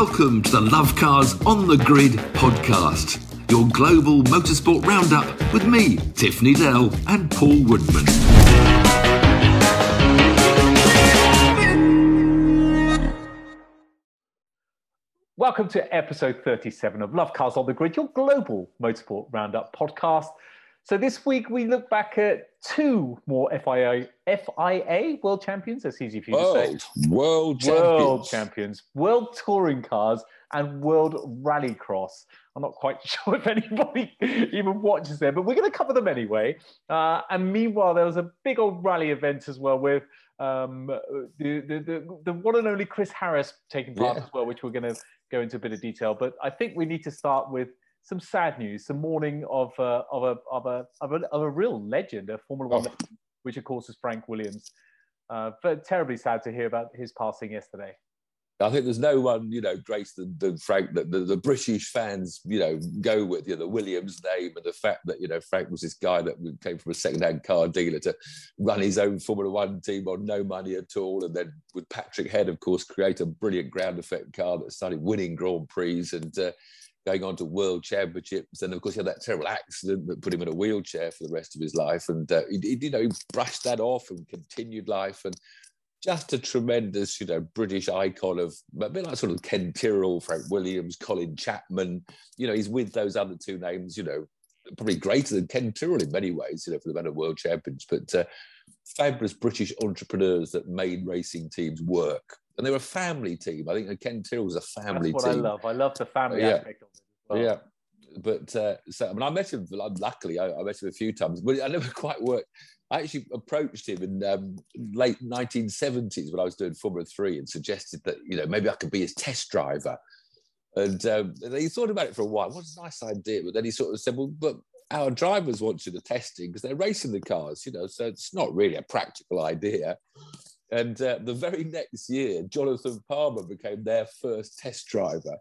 Welcome to the Love Cars on the Grid podcast, your global motorsport roundup with me, Tiff Needell, and Paul Woodman. Welcome to episode 37 of Love Cars on the Grid, your global motorsport roundup podcast. So this week we look back at two more FIA FIA World Champions. That's easy for you world, to say. World champions. World champions, World Touring Cars, and World Rallycross. I'm not quite sure if anybody even watches them, but we're going to cover them anyway. Uh, and meanwhile, there was a big old rally event as well with um, the, the, the, the one and only Chris Harris taking part Yeah. as well, which we're going to go into a bit of detail. But I think we need to start with some sad news, some mourning of uh, of a of a of a, of a real legend, a Formula One, Oh. legend, which of course is Frank Williams. Uh, but terribly sad to hear about his passing yesterday. I think there's no one, you know, greater than, than Frank that the, the British fans, you know, go with, you know, the Williams name and the fact that, you know, Frank was this guy that came from a second-hand car dealer to run his own Formula One team on no money at all. And then with Patrick Head, of course, create a brilliant ground effect car that started winning Grand Prix and uh, going on to world championships. And of course, he had that terrible accident that put him in a wheelchair for the rest of his life. And, uh, he, he, you know, he brushed that off and continued life. And just a tremendous, you know, British icon of a bit like sort of Ken Tyrrell, Frank Williams, Colin Chapman. You know, he's with those other two names, you know, probably greater than Ken Tyrrell in many ways, you know, for the men of world champions. But uh, fabulous British entrepreneurs that made racing teams work. And they were a family team. I think Ken Tyrrell was a family team. That's what team. I love. I love the family Yeah. aspect of it. Well. Yeah. But uh, so, I mean, I met him. Luckily, I, I met him a few times, but I never quite worked. I actually approached him in um, late 1970s when I was doing Formula Three, and suggested that you know maybe I could be his test driver. And um, and he thought about it for a while. What a nice idea! But then he sort of said, "Well, but our drivers want you to testing because they're racing the cars, you know, so it's not really a practical idea." And uh, the very next year, Jonathan Palmer became their first test driver.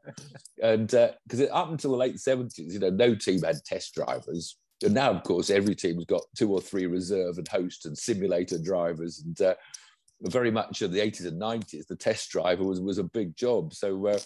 and because up until the late 70s, you know, no team had test drivers. And now, of course, every team's got two or three reserve and host and simulator drivers. And uh, very much in the 80s and 90s, the test driver was, was a big job. So uh,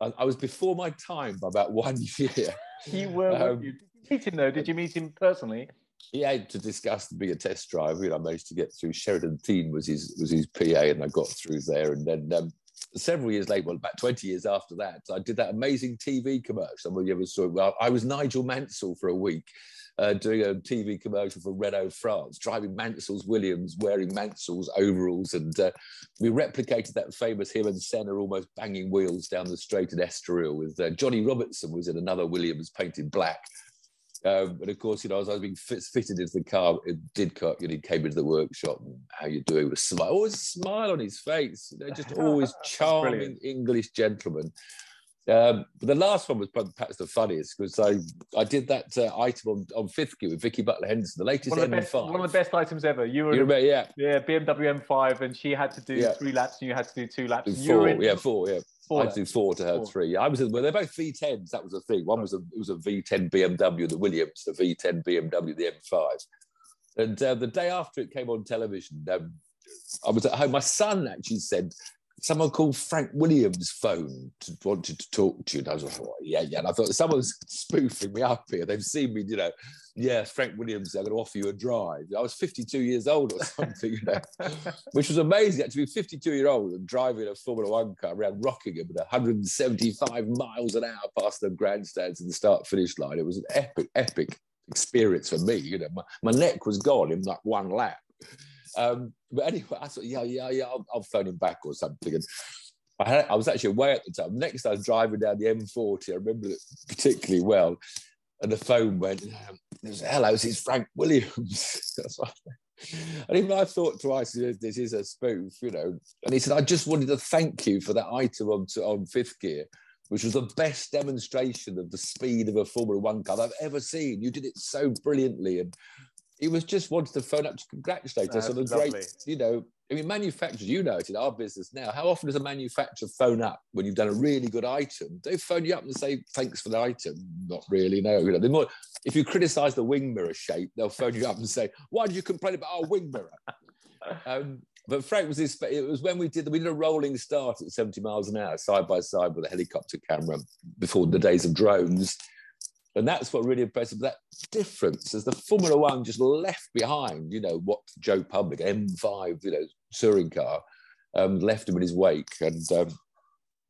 I, I was before my time by about one year. You were. Um, you? Did you meet him though? Did you meet him personally? He had to discuss being a test driver. You know, I managed to get through. Sheridan Dean was his was his PA, and I got through there. And then um, several years later, well, about twenty years after that, I did that amazing TV commercial. Some of you ever saw it. Well, I was Nigel Mansell for a week. Uh, doing a TV commercial for Renault France, driving Mansell's Williams, wearing Mansell's overalls, and uh, we replicated that famous him and Senna almost banging wheels down the straight at Estoril. With uh, Johnny Robertson was in another Williams painted black, um, and of course, you know, as I was being fit, fitted into the car, it did cut. You know, he came into the workshop. And, How you doing? With a smile, always a smile on his face. You know, just always charming. English gentleman. Um, but the last one was probably perhaps the funniest because I I did that uh, item on, on fifth gear with Vicki Butler Henderson, the latest One of, the best, M5. one of the best items ever. You were You remember, yeah, yeah, BMW M5, and she had to do Yeah. three laps, and you had to do two laps. do You were four, in yeah, four, yeah. Four I laps. do four to her Four. three. I was well, they're both V10s. That was the thing. One was a it was a V10 BMW, the Williams, the V10 BMW, the M5. And uh, the day after it came on television, um, I was at home. My son actually said someone called Frank Williams phone to, wanted to talk to you. And I was like, oh, yeah, yeah. And I thought someone's spoofing me up here. They've seen me, you know. Yeah, Frank Williams. They're going to offer you a drive. I was 52 years old or something, you know which was amazing. to be 52 year old and driving a Formula One car around Rockingham at 175 miles an hour past the grandstands and the start finish line. It was an epic, epic experience for me. You know, my, my neck was gone in like one lap. Um, but anyway, I thought, yeah, yeah, yeah, I'll, I'll phone him back or something. And I, had, I was actually away at the time. Next, I was driving down the M40. I remember it particularly well. And the phone went, um, was, hello, this is Frank Williams. And even I thought twice, "Uh, this is a spoof, you know. And he said, I just wanted to thank you for that item on, on fifth gear, which was the best demonstration of the speed of a Formula One car I've ever seen. You did it so brilliantly. And he was just wanted to phone up to congratulate us on a great, you know. I mean, manufacturers, you know it in our business now. How often does a manufacturer phone up when you've done a really good item? They phone you up and say, thanks for the item. Not really, no. You know, more, if you criticize the wing mirror shape, they'll phone you up and say, why did you complain about our wing mirror? Um, but Frank was this. It was when we did we did a rolling start at 70 miles an hour, side by side with a helicopter camera before the days of drones. And that's what really impressive. That difference as the Formula One just left behind, you know, what Joe Public, M5, you know, touring car, um, left him in his wake. And um,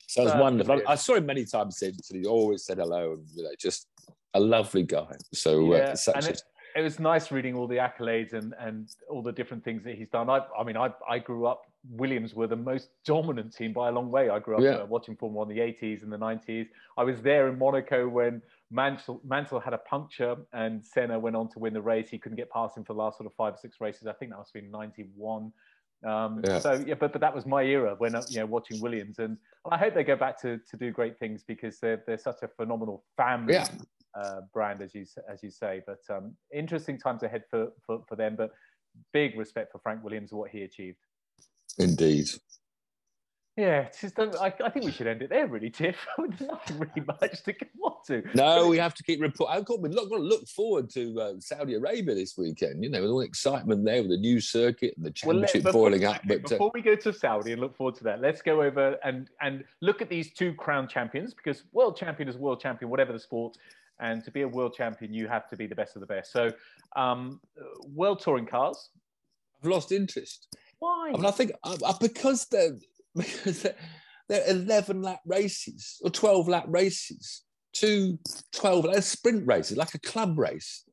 so it was wonderful. I, I, saw him many times since, and he always said hello, and you know, just a lovely guy. So uh, yeah, uh, such a, it, it, was nice reading all the accolades and and all the different things that he's done. I, I mean, I I grew up. Williams were the most dominant team by a long way. I grew up yeah. uh, watching Formula One in the 80s and the 90s. I was there in Monaco when Mansell, Mansell had a puncture and Senna went on to win the race. He couldn't get past him for the last sort of five or six races. I think that must have been 91. Um, yeah. So yeah, but but that was my era when uh, you know watching Williams, and I hope they go back to to do great things because they're they're such a phenomenal family yeah. uh, brand as you as you say. But um, interesting times ahead for, for for them. But big respect for Frank Williams and what he achieved. Indeed. Yeah, just, I, I, think we should end it there, really, Tiff. There's nothing really much to come on to. No, we have to keep report. I've got, we've got to look forward to uh, Saudi Arabia this weekend. You know, with all the excitement there with the new circuit and the championship well, boiling up. But uh, before we go to Saudi and look forward to that, let's go over and and look at these two crown champions because world champion is world champion, whatever the sport. And to be a world champion, you have to be the best of the best. So, um, world touring cars. I've lost interest. Why? I mean, I think uh, uh because they're because they're 11 lap races or 12 lap races, two 12 lap sprint races, like a club race.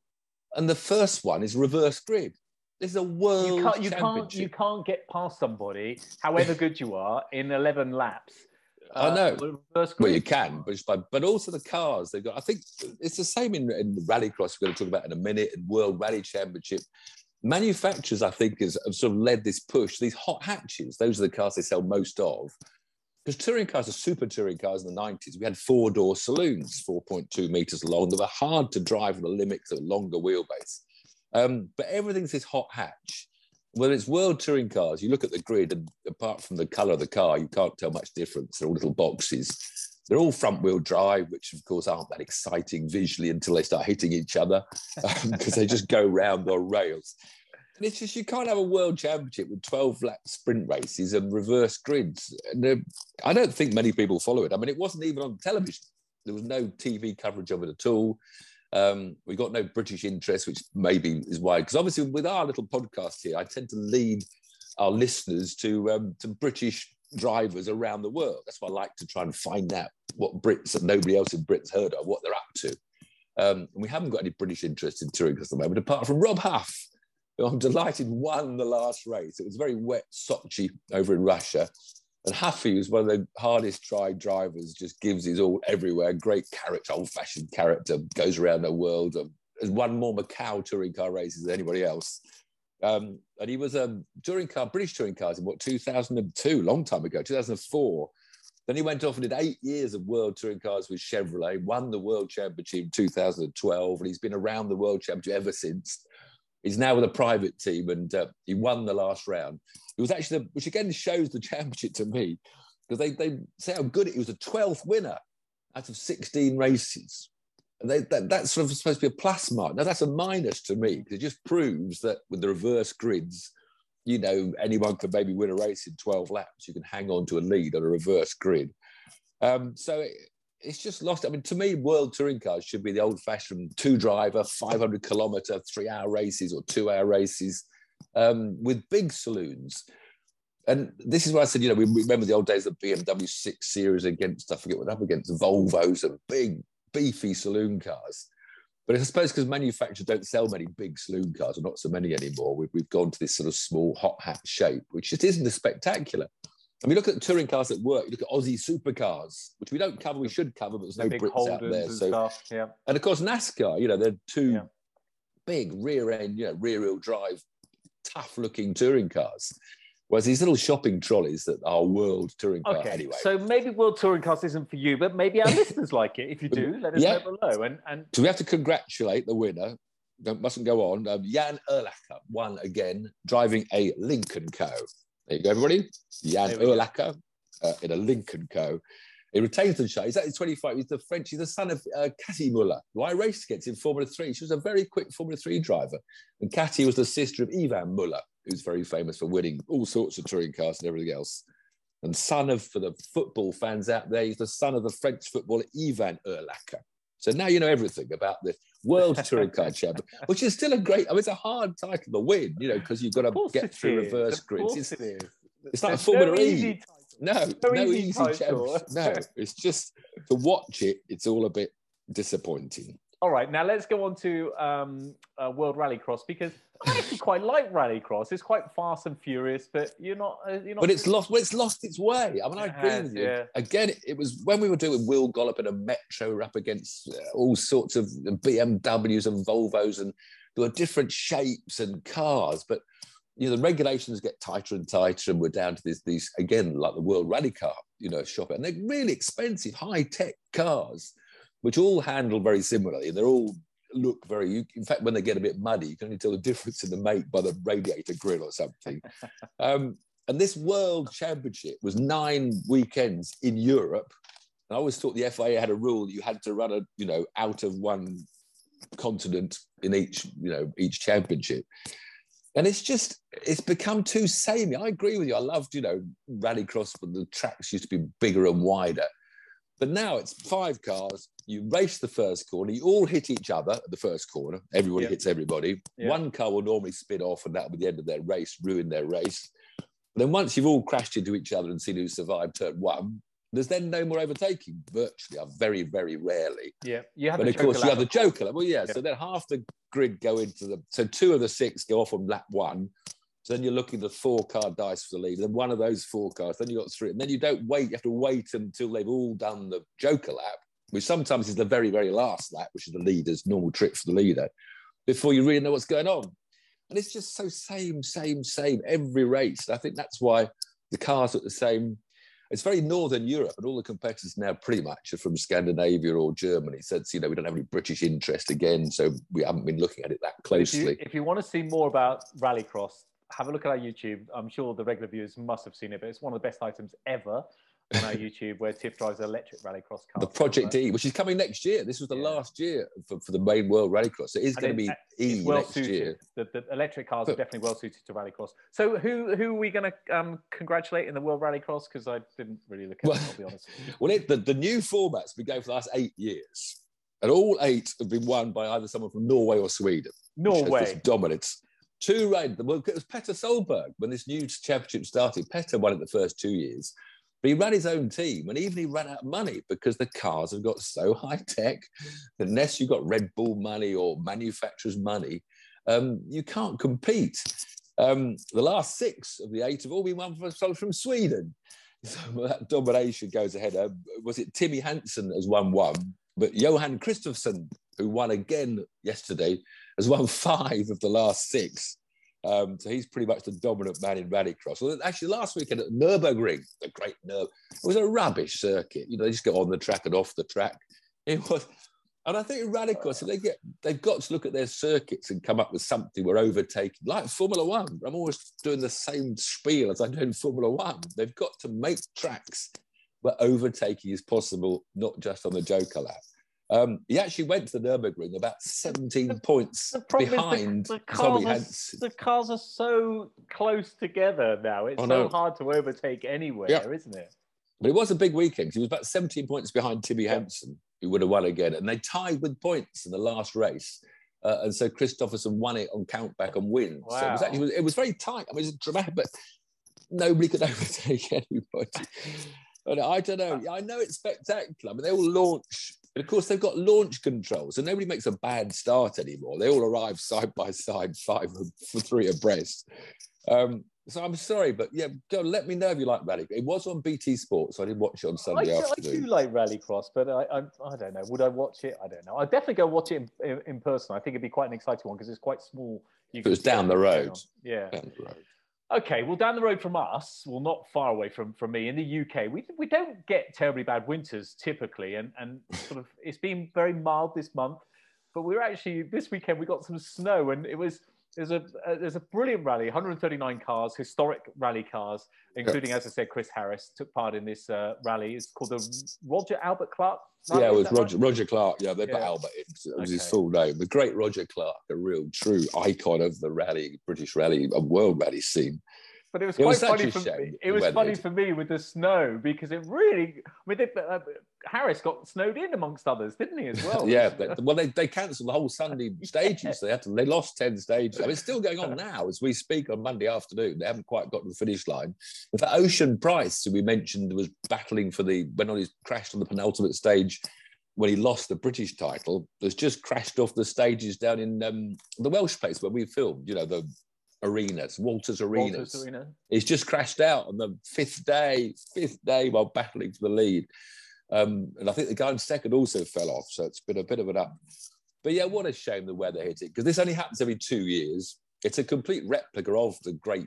And the first one is reverse grid. This is a world you can't, you can't, you can't get past somebody, however good you are, in 11 laps. Uh, I know. well, you can, but by, but also the cars they've got. I think it's the same in, in rallycross. We're going to talk about in a minute. In World Rally Championship, manufacturers, I think, has, have sort of led this push. These hot hatches, those are the cars they sell most of. Because touring cars are super touring cars in the 90s. We had four door saloons, 4.2 meters long. They were hard to drive with the limits of a longer wheelbase. Um, but everything's this hot hatch. Whether it's world touring cars, you look at the grid, and apart from the color of the car, you can't tell much difference. They're all little boxes. They're all front wheel drive, which of course aren't that exciting visually until they start hitting each other because um, they just go round the rails. And it's just you can't have a world championship with 12 lap sprint races and reverse grids. And uh, I don't think many people follow it. I mean, it wasn't even on television. There was no TV coverage of it at all. Um, we got no British interest, which maybe is why. Because obviously, with our little podcast here, I tend to lead our listeners to um, to British drivers around the world. That's why I like to try and find out what Brits and nobody else in Britain's heard of, what they're up to. Um, we haven't got any British interest in touring at the moment, apart from Rob Huff, who I'm delighted won the last race. It was very wet Sochi over in Russia. And Huffy was one of the hardest tried drivers, just gives his all everywhere. Great character, old fashioned character, goes around the world, has won more Macau touring car races than anybody else. Um, and he was a touring car, British touring cars in what 2002, long time ago, 2004. Then he went off and did eight years of world touring cars with Chevrolet, won the world championship in 2012, and he's been around the world championship ever since. He's now with a private team, and uh, he won the last round. It was actually, the, which again shows the championship to me, because they, they say how good he was, a 12th winner out of 16 races. They, that, that's sort of supposed to be a plus mark. Now that's a minus to me because it just proves that with the reverse grids, you know, anyone can maybe win a race in 12 laps. You can hang on to a lead on a reverse grid. Um, so it, it's just lost. I mean, to me, world touring cars should be the old fashioned two driver, 500 kilometer, three hour races or two hour races um, with big saloons. And this is why I said, you know, we remember the old days of BMW 6 Series against, I forget what up against, Volvos and big beefy saloon cars. But I suppose because manufacturers don't sell many big saloon cars, or not so many anymore, we've, we've gone to this sort of small hot hat shape, which just isn't as spectacular. I mean, look at the touring cars at work. You look at Aussie supercars, which we don't cover. We should cover, but there's no Brits out there. So, stuff, yeah. and of course, NASCAR. You know, they're two yeah. big rear end, you know, rear wheel drive, tough looking touring cars. Whereas these little shopping trolleys that are world touring car okay. anyway. So maybe world touring cars isn't for you, but maybe our listeners like it. If you do, let us yeah. know below. And and so we have to congratulate the winner. Don't mustn't go on. Um, Yann Ehrlacher won again, driving a Lynk & Co. There you go, everybody. Yann Ehrlacher uh, in a Lynk & Co. He retains the show. He's actually 25. He's the French. He's the son of uh, Cathy Muller, who I raced against in Formula 3. She was a very quick Formula 3 driver. And Cathy was the sister of Yvan Muller, who's very famous for winning all sorts of touring cars and everything else. And son of, for the football fans out there, he's the son of the French footballer Ivan Ehrlacher. So now you know everything about the World Touring Car Champion, which is still a great. I mean, it's a hard title to win, you know, because you've got to get through is. reverse grids. It's, it it's like a Formula no E. No, no, no easy, easy No, it's just to watch it. It's all a bit disappointing. All right, now let's go on to um, uh, World Rallycross because I actually quite like Rallycross. It's quite fast and furious, but you're not. Uh, you're not. But it's lost. Well, it's lost its way. I mean, I agree has, with you. Yeah. Again, it was when we were doing Will Gollop in a Metro up against uh, all sorts of BMWs and Volvos, and there were different shapes and cars, but you know the regulations get tighter and tighter, and we're down to these these again like the World Rally Car, you know, shop, and they're really expensive, high tech cars which all handle very similarly. They're all look very. In fact, when they get a bit muddy, you can only tell the difference in the make by the radiator grill or something. um, and this World Championship was nine weekends in Europe. And I always thought the FIA had a rule that you had to run a, you know, out of one continent in each, you know, each championship. And it's just, it's become too samey. I agree with you. I loved, you know, rallycross, but the tracks used to be bigger and wider. But now it's five cars. You race the first corner. You all hit each other at the first corner. Everybody hits everybody. One car will normally spin off, and that'll be the end of their race, ruin their race. then once you've all crashed into each other and seen who survived turn one, there's then no more overtaking. Virtually, uh, very, very rarely. Yeah, you have. But of course, you have the joker. Well, yeah, yeah. So then half the grid go into the. So two of the six go off on lap one. So then you're looking at the four card dice for the lead. Then one of those four cards, then you got three. And then you don't wait, you have to wait until they've all done the Joker lap, which sometimes is the very, very last lap, which is the leader's normal trick for the leader, before you really know what's going on. And it's just so same, same, same every race. And I think that's why the cars are the same. It's very Northern Europe, and all the competitors now pretty much are from Scandinavia or Germany. So it's, you know, we don't have any British interest again, so we haven't been looking at it that closely. If you, if you want to see more about Rallycross, have a look at our YouTube. I'm sure the regular viewers must have seen it, but it's one of the best items ever on our YouTube where Tiff drives an electric rallycross car. The Project E, which is coming next year. This was the yeah. last year for, for the main World Rallycross. It is going to be E well next suited. year. The, the, electric cars are definitely well suited to rallycross. So who who are we going to um, congratulate in the World Rallycross? Because I didn't really look at well, it, I'll be honest. well, it, the, the new format's been going for the last eight years. And all eight have been won by either someone from Norway or Sweden. Norway. Dominance. Two ran. Well, it was Petter Solberg when this new championship started. Petter won it the first two years, but he ran his own team, and even he ran out of money because the cars have got so high tech that unless you've got Red Bull money or manufacturers' money, um, you can't compete. Um, the last six of the eight have all been won from, from Sweden. So that domination goes ahead. Uh, was it Timmy Hansen has won one, but Johan Kristoffersson, who won again yesterday, has won five of the last six. Um, so he's pretty much the dominant man in rallycross. Well, actually, last weekend at Nurburgring, the great Nürburgring, it was a rubbish circuit. You know, they just go on the track and off the track. It was, and I think in rallycross, they get they've got to look at their circuits and come up with something we're overtaking, like Formula One. I'm always doing the same spiel as I do in Formula One. They've got to make tracks where overtaking is possible, not just on the Joker lap. Um, he actually went to the Nurburgring about 17 the, points the behind the, the cars are, the cars are so close together now. It's so hard to overtake anywhere, yeah. isn't it? But it was a big weekend. He was about 17 points behind Timmy yeah. Hansen, who would have won again. And they tied with points in the last race. Uh, and so Kristoffersson won it on countback and win. Wow. So it was actually it was, very tight. I mean, it was dramatic, but nobody could overtake anybody. But I don't know. I know it's spectacular. I mean, they all launch but of course, they've got launch control, so nobody makes a bad start anymore. They all arrive side by side, five for three abreast. Um, so I'm sorry, but yeah, go let me know if you like rally. It was on BT Sports, so I didn't watch it on Sunday I, afternoon. I do like Rallycross, but I, I, I, don't know. Would I watch it? I don't know. I'd definitely go watch it in, in, in person. I think it'd be quite an exciting one because it's quite small. You it was down the road. Yeah. Down the road. Okay, well, down the road from us, well, not far away from, from me in the UK, we, we don't get terribly bad winters typically, and, and sort of it's been very mild this month. But we are actually this weekend we got some snow, and it was there's a uh, there's a brilliant rally, 139 cars, historic rally cars, including, as I said, Chris Harris took part in this uh, rally. It's called the Roger Albert Clark. Yeah, it was Roger right? Roger Clark. Yeah, they put Albert in. It was okay. his full name. The great Roger Clark, a real true icon of the rally, British rally, a world rally scene. But it was quite it was funny for me. It was funny for me with the snow because it really. I mean, they, uh, Harris got snowed in amongst others, didn't he? As well. yeah. well, they, they cancelled the whole Sunday stages. yeah. They had to. They lost ten stages. I mean, it's still going on now as we speak on Monday afternoon. They haven't quite got to the finish line. In fact, Osian Pryce, who we mentioned, was battling for the when on his crashed on the penultimate stage when he lost the British title, has just crashed off the stages down in um, the Welsh place where we filmed. You know the arenas, Walters Arenas. Walters Arena. He's just crashed out on the fifth day, fifth day while battling for the lead. Um, and I think the guy in second also fell off. So it's been a bit of an up. But yeah, what a shame the weather hit it because this only happens every two years. It's a complete replica of the great,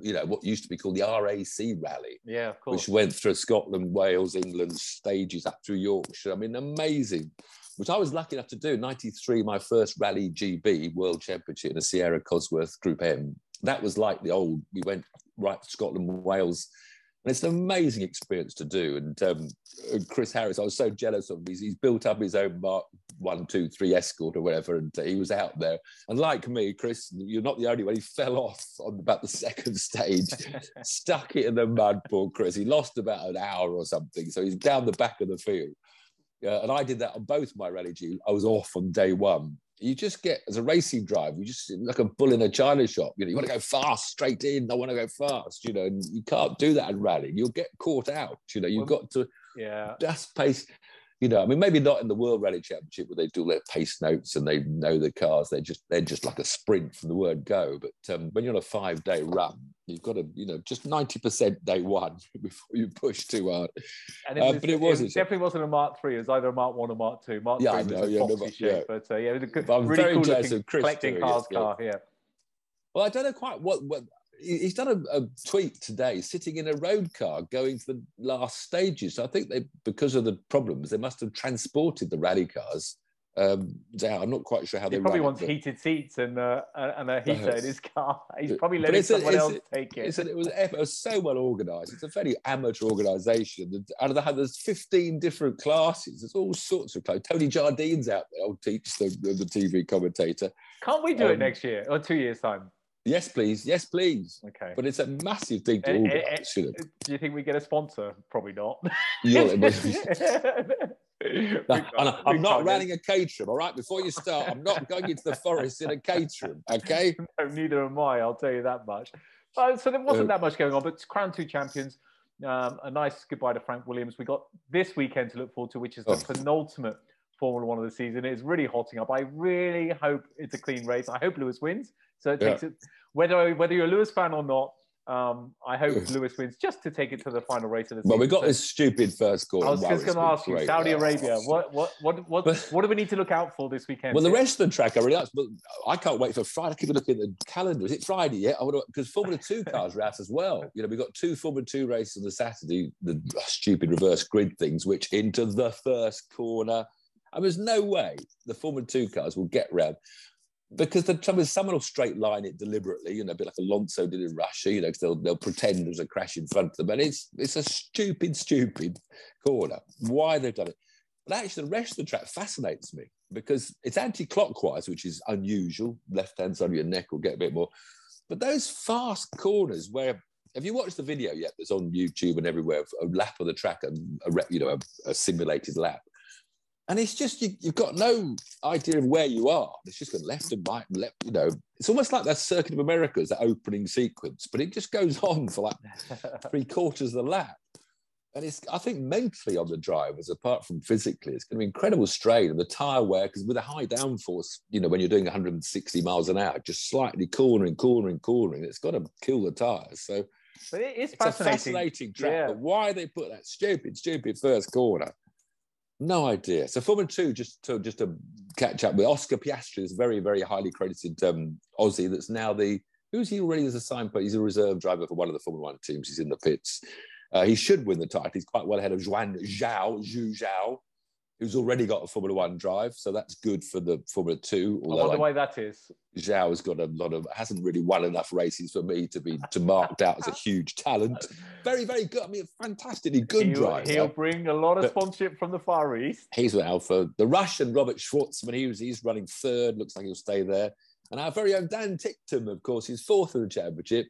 you know, what used to be called the RAC rally. Yeah, of course. Which went through Scotland, Wales, England stages up through Yorkshire. I mean, amazing which I was lucky enough to do. 93, my first Rally GB World Championship in a Sierra Cosworth Group N. That was like the old, we went right to Scotland, Wales. And it's an amazing experience to do. And um, Chris Harris, I was so jealous of him. He's, he's, built up his own Mark one, two, three escort or whatever, and he was out there. And like me, Chris, you're not the only one. He fell off on about the second stage, stuck it in the mud. Poor Chris. He lost about an hour or something, so he's down the back of the field. Uh, and I did that on both my Rally G. I was off on day one. You just get, as a racing driver, you just like a bull in a china shop. You know, you want to go fast, straight in. I want to go fast. You know, and you can't do that in rallying. You'll get caught out. You know, you've got to yeah just pace you know, I mean, maybe not in the World Rally Championship where they do their pace notes and they know the cars. They're just they're just like a sprint from the word go. But um, when you're on a five day run, you've got to you know just ninety percent day one before you push too hard. And it uh, but it, was, it definitely wasn't a Mark three. It was either a Mark one or Mark two. Mark yeah, three was know, a yeah, shape, yeah. but uh, yeah, it was a good, really cool looking collecting cars it, car. Yeah. Well, I don't know quite what what he's done a, a, tweet today sitting in a road car going to the last stages. So I think they, because of the problems, they must have transported the rally cars. Um, I'm not quite sure how he they probably wants it, heated seats and uh, and a heater in his car. He's probably letting someone a, else take it. A, it, was, it was so well organised. It's a very amateur organisation. Out of the there's 15 different classes. There's all sorts of clothes. Tony Jardine's out there. I'll teach the, the TV commentator. Can't we do um, it next year or two years time? Yes, please. Yes, please. Okay. But it's a massive thing to organise. do you think we get a sponsor? Probably not. Yeah, no, I'm not running a caterer, all right? Before you start, I'm not going into the forest in a caterer, okay? No, neither am I, I'll tell you that much. Uh, so there wasn't uh, that much going on, but Crown 2 champions, um, a nice goodbye to Frank Williams. We got this weekend to look forward to, which is the oh. penultimate Formula One of the season. It's really hotting up. I really hope it's a clean race. I hope Lewis wins. So it takes it whether whether you're a Lewis fan or not. Um, I hope Lewis wins just to take it to the final race of the season. Well, we got this stupid first call. I was just going to ask you, Saudi Arabia. What what what what, but, what do we need to look out for this weekend? Well, the rest of the track I really but I can't wait for Friday. I keep looking at the calendar. Is it Friday yet? I because Formula Two cars are out as well. You know, we've got two Formula Two races on the Saturday. The stupid reverse grid things, which into the first corner. And there's no way the Formula Two cars will get round because the trouble is someone will straight line it deliberately, you know, a bit like Alonso did in Russia, you know, because they'll, they'll pretend there's a crash in front of them. And it's it's a stupid, stupid corner. Why they've done it. But actually, the rest of the track fascinates me because it's anti-clockwise, which is unusual. Left-hand side of your neck will get a bit more. But those fast corners where have you watched the video yet that's on YouTube and everywhere a lap of the track and a, you know a, a simulated lap and it's just you, have got no idea of where you are. It's just going left and right and left. You know, it's almost like that Circuit of Americas, that opening sequence, but it just goes on for like three quarters of the lap. And it's, I think, mentally on the drivers, apart from physically, it's going to be incredible strain. And the tyre wear, because with a high downforce, you know, when you're doing 160 miles an hour, just slightly cornering, cornering, cornering, it's got to kill the tyres. So, but it is it's fascinating. a fascinating track. Yeah. But why they put that stupid, stupid first corner? No idea. So Formula Two, just to just to catch up with Oscar Piastri, is very very highly credited um, Aussie. That's now the who's he already as a signpost? He's a reserve driver for one of the Formula One teams. He's in the pits. Uh, he should win the title. He's quite well ahead of Juan Zhao, Zhu Zhao. Who's already got a Formula One drive, so that's good for the Formula Two. I wonder why that is. Zhou has got a lot of hasn't really won enough races for me to be to marked out as a huge talent. Very, very good. I mean, fantastically good he'll, driver. He'll bring a lot of But- sponsorship from the Far East. He's with Alpha. The Russian Robert Shwartzman, he was he's running third. Looks like he'll stay there. And our very own Dan Ticktum, of course, is fourth in the championship.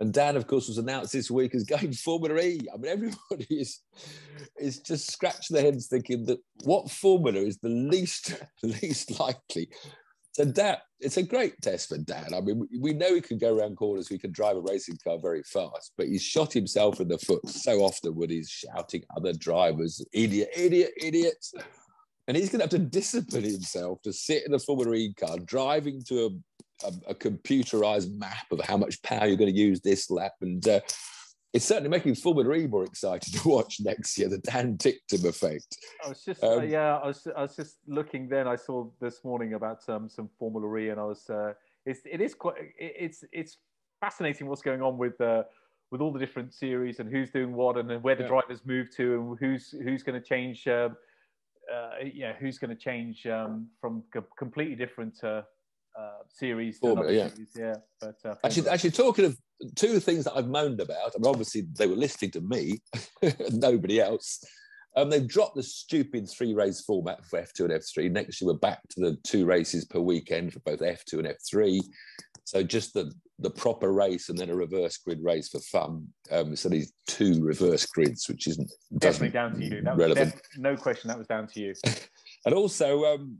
And Dan, of course, was announced this week as going Formula E. I mean, everybody is is just scratching their heads thinking that what formula is the least least likely. So Dan, it's a great test for Dan. I mean, we- know he can go around corners, we can drive a racing car very fast, but he's shot himself in the foot so often when he's shouting other drivers, idiot, idiot, idiot. And he's going to have to discipline himself to sit in a Formula E car, driving to a, a, a computerized map of how much power you're going to use this lap. And uh, it's certainly making Formula E more exciting to watch next year, the Dan Ticktum effect. I was just, uh, Um, yeah, I was, I was just looking. Then I saw this morning about um, some Formula E, and I was, uh, it's, it is quite, it's, it's fascinating what's going on with, uh, with all the different series and who's doing what, and where the Yeah. drivers move to, and who's, who's going to change, um, uh, yeah, who's going to change um, from co- completely different uh, uh, series. Formula, yeah. series, yeah. But uh, Actually, actually, talking of two things that I've moaned about, I mean, obviously they were listening to me, nobody else. Um, they've dropped the stupid three race format for F2 and F3. Next year, we're back to the two races per weekend for both F2 and F3. So just the, the proper race and then a reverse grid race for fun. Um, so these two reverse grids, which isn't definitely down to you. That was relevant. def- no question. That was down to you. And also, um,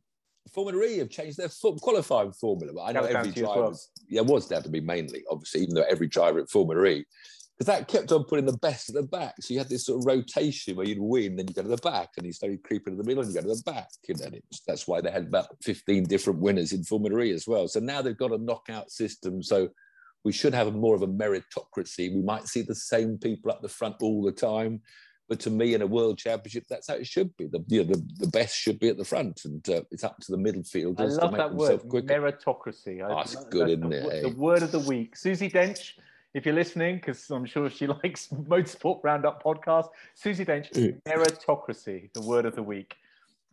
Formula E have changed their fo- qualifying formula. But I know every to you as driver, well. yeah, it was down to me mainly, obviously, even though every driver at Formula E, because that kept on putting the best at the back. So you had this sort of rotation where you'd win, then you go to the back, and you started creeping to the middle, and you go to the back. And then it's, that's why they had about 15 different winners in Formula E as well. So now they've got a knockout system. So we should have more of a meritocracy. We might see the same people up the front all the time. But to me, in a world championship, that's how it should be. The, you know, the, the best should be at the front, and uh, it's up to the middle I fielders to love make that word, quicker. meritocracy. I- Oh, it's that- good, that's isn't the, it, eh? The word of the week, Susie Dent. If you're listening, because I'm sure she likes Motorsport Roundup podcast, Susie Dent, meritocracy, the word of the week.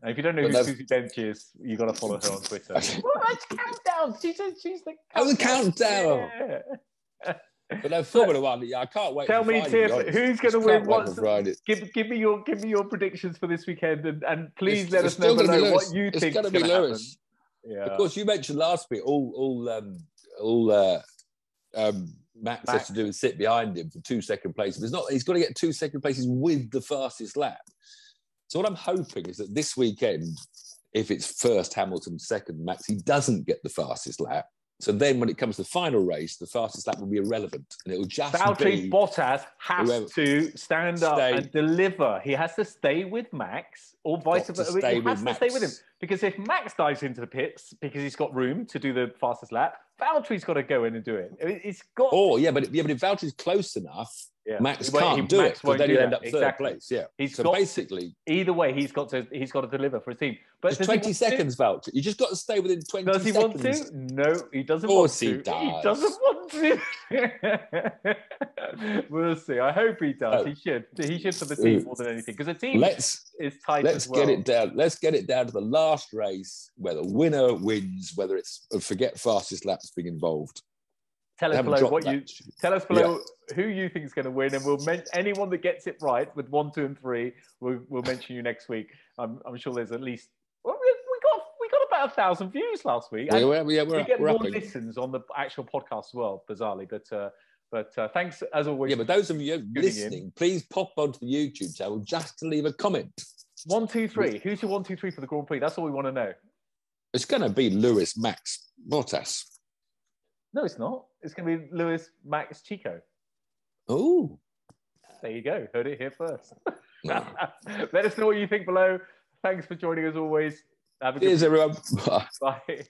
And if you don't know But who no- Susie Dent is, you got to follow her on Twitter. well, that's countdown. She's, a, she's the Oh, the countdown. Yeah. But no, Formula One, yeah, I can't wait. Tell for me, Friday, Tiff, to be honest. who's going to win? can't wait for What's, Friday. give, give me your give me your predictions for this weekend, and, and please It's- let it's us know still gonna be below what Lewis. you It's think gonna be going to happen. Lewis. Yeah. Of course, you mentioned last week all all um, all uh, um, Max, has to do is sit behind him for two second places. It's not. He's got to get two second places with the fastest lap. So what I'm hoping is that this weekend, if it's first Hamilton, second Max, he doesn't get the fastest lap. So then, when it comes to the final race, the fastest lap will be irrelevant, and it will just Valtteri be Bottas has whoever- to stand up Stay. and deliver. He has to stay with Max, or vice versa. He has to stay with him because if Max dives into the pits because he's got room to do the fastest lap, Valtteri's got to go in and do it. It's got. Oh, or yeah, but yeah, but if Valtteri's close enough, yeah. Max He can't he- do Max it. Because then you end up third Exactly. place. Yeah. He's so got- basically, Either way, he's got to he's got to deliver for his team. But it's 20 seconds, Valtteri. You just got to stay within 20 Does he seconds. want to? No, he doesn't Of course want he to. He does. doesn't want to. we'll see. I hope he does. Oh. He should. He should for the team more than anything because the team Let's is tight let's as well. get it down. Let's get it down to the last race where the winner wins, whether it's forget fastest laps being involved. Tell us below what that. you tell us below who you think is going to win, and we'll men- anyone that gets it right with one, two, and three. We'll, we'll mention you next week. I'm, I'm sure there's at least well, we, we got we got about a thousand views last week. Yeah, we're, yeah, we we're, get we're more upping. listens on the actual podcast as well, bizarrely. But uh, but uh, thanks as always. Yeah, but those of you in. listening, please pop onto the YouTube channel just to leave a comment. one, two, three. Who's your one, two, three for the Grand Prix? That's all we want to know. It's going to be Lewis, Max, Bottas. No, it's not. It's going to be Lewis, Max, Checo. Oh, There you go. Heard it here first. Let us know what you think below. Thanks for joining us always. Have a good cheers, everyone. Bye.